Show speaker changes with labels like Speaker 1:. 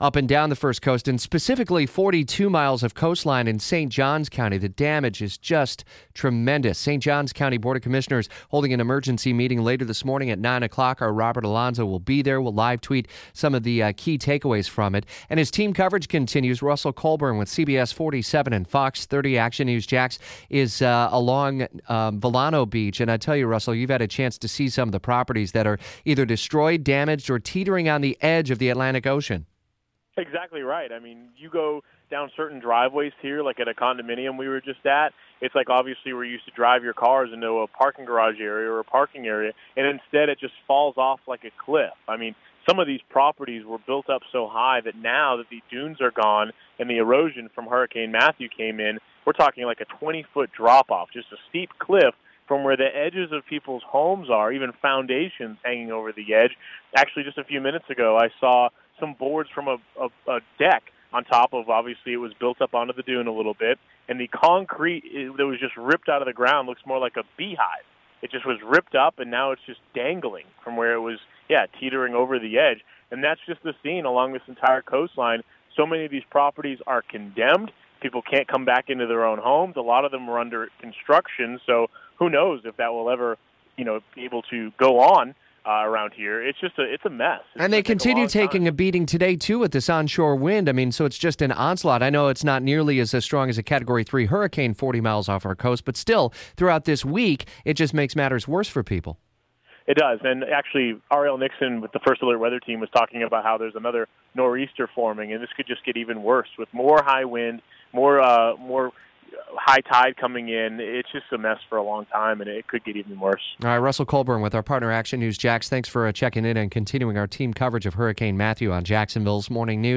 Speaker 1: up and down the First Coast, and specifically 42 miles of coastline in St. Johns County. The damage is just tremendous. St. Johns County Board of Commissioners holding an emergency meeting later this morning at 9 o'clock. Our Robert Alonzo will be there. We'll live tweet some of the uh, key takeaways from it. And as team coverage continues, Russell Colburn with CBS 47 and Fox 30 Action News Jax is uh, along um, Vilano Beach. And I tell you, Russell, you've had a chance to see some of the properties that are either destroyed, damaged, or teetering on the edge of the Atlantic Ocean.
Speaker 2: Exactly right. I mean, you go down certain driveways here, like at a condominium we were just at. It's like obviously we're used to drive your cars into a parking garage area or a parking area, and instead it just falls off like a cliff. I mean, some of these properties were built up so high that now that the dunes are gone and the erosion from Hurricane Matthew came in, we're talking like a 20 foot drop off, just a steep cliff from where the edges of people's homes are, even foundations hanging over the edge. Actually, just a few minutes ago, I saw some boards from a, a, a deck on top of obviously it was built up onto the dune a little bit, and the concrete that was just ripped out of the ground looks more like a beehive. It just was ripped up, and now it's just dangling from where it was, yeah, teetering over the edge. And that's just the scene along this entire coastline. So many of these properties are condemned. People can't come back into their own homes. A lot of them are under construction, so who knows if that will ever, you know, be able to go on uh, around here. It's just a it's a mess. It's
Speaker 1: and they continue taking
Speaker 2: time.
Speaker 1: a beating today too with this onshore wind. I mean, so it's just an onslaught. I know it's not nearly as, as strong as a Category Three hurricane, forty miles off our coast, but still, throughout this week, it just makes matters worse for people.
Speaker 2: It does, and actually, Ariel Nixon with the First Alert Weather Team was talking about how there's another nor'easter forming, and this could just get even worse with more high wind, more uh, more high tide coming in. It's just a mess for a long time, and it could get even worse.
Speaker 1: All right, Russell Colburn with our partner Action News Jax. Thanks for uh, checking in and continuing our team coverage of Hurricane Matthew on Jacksonville's Morning News.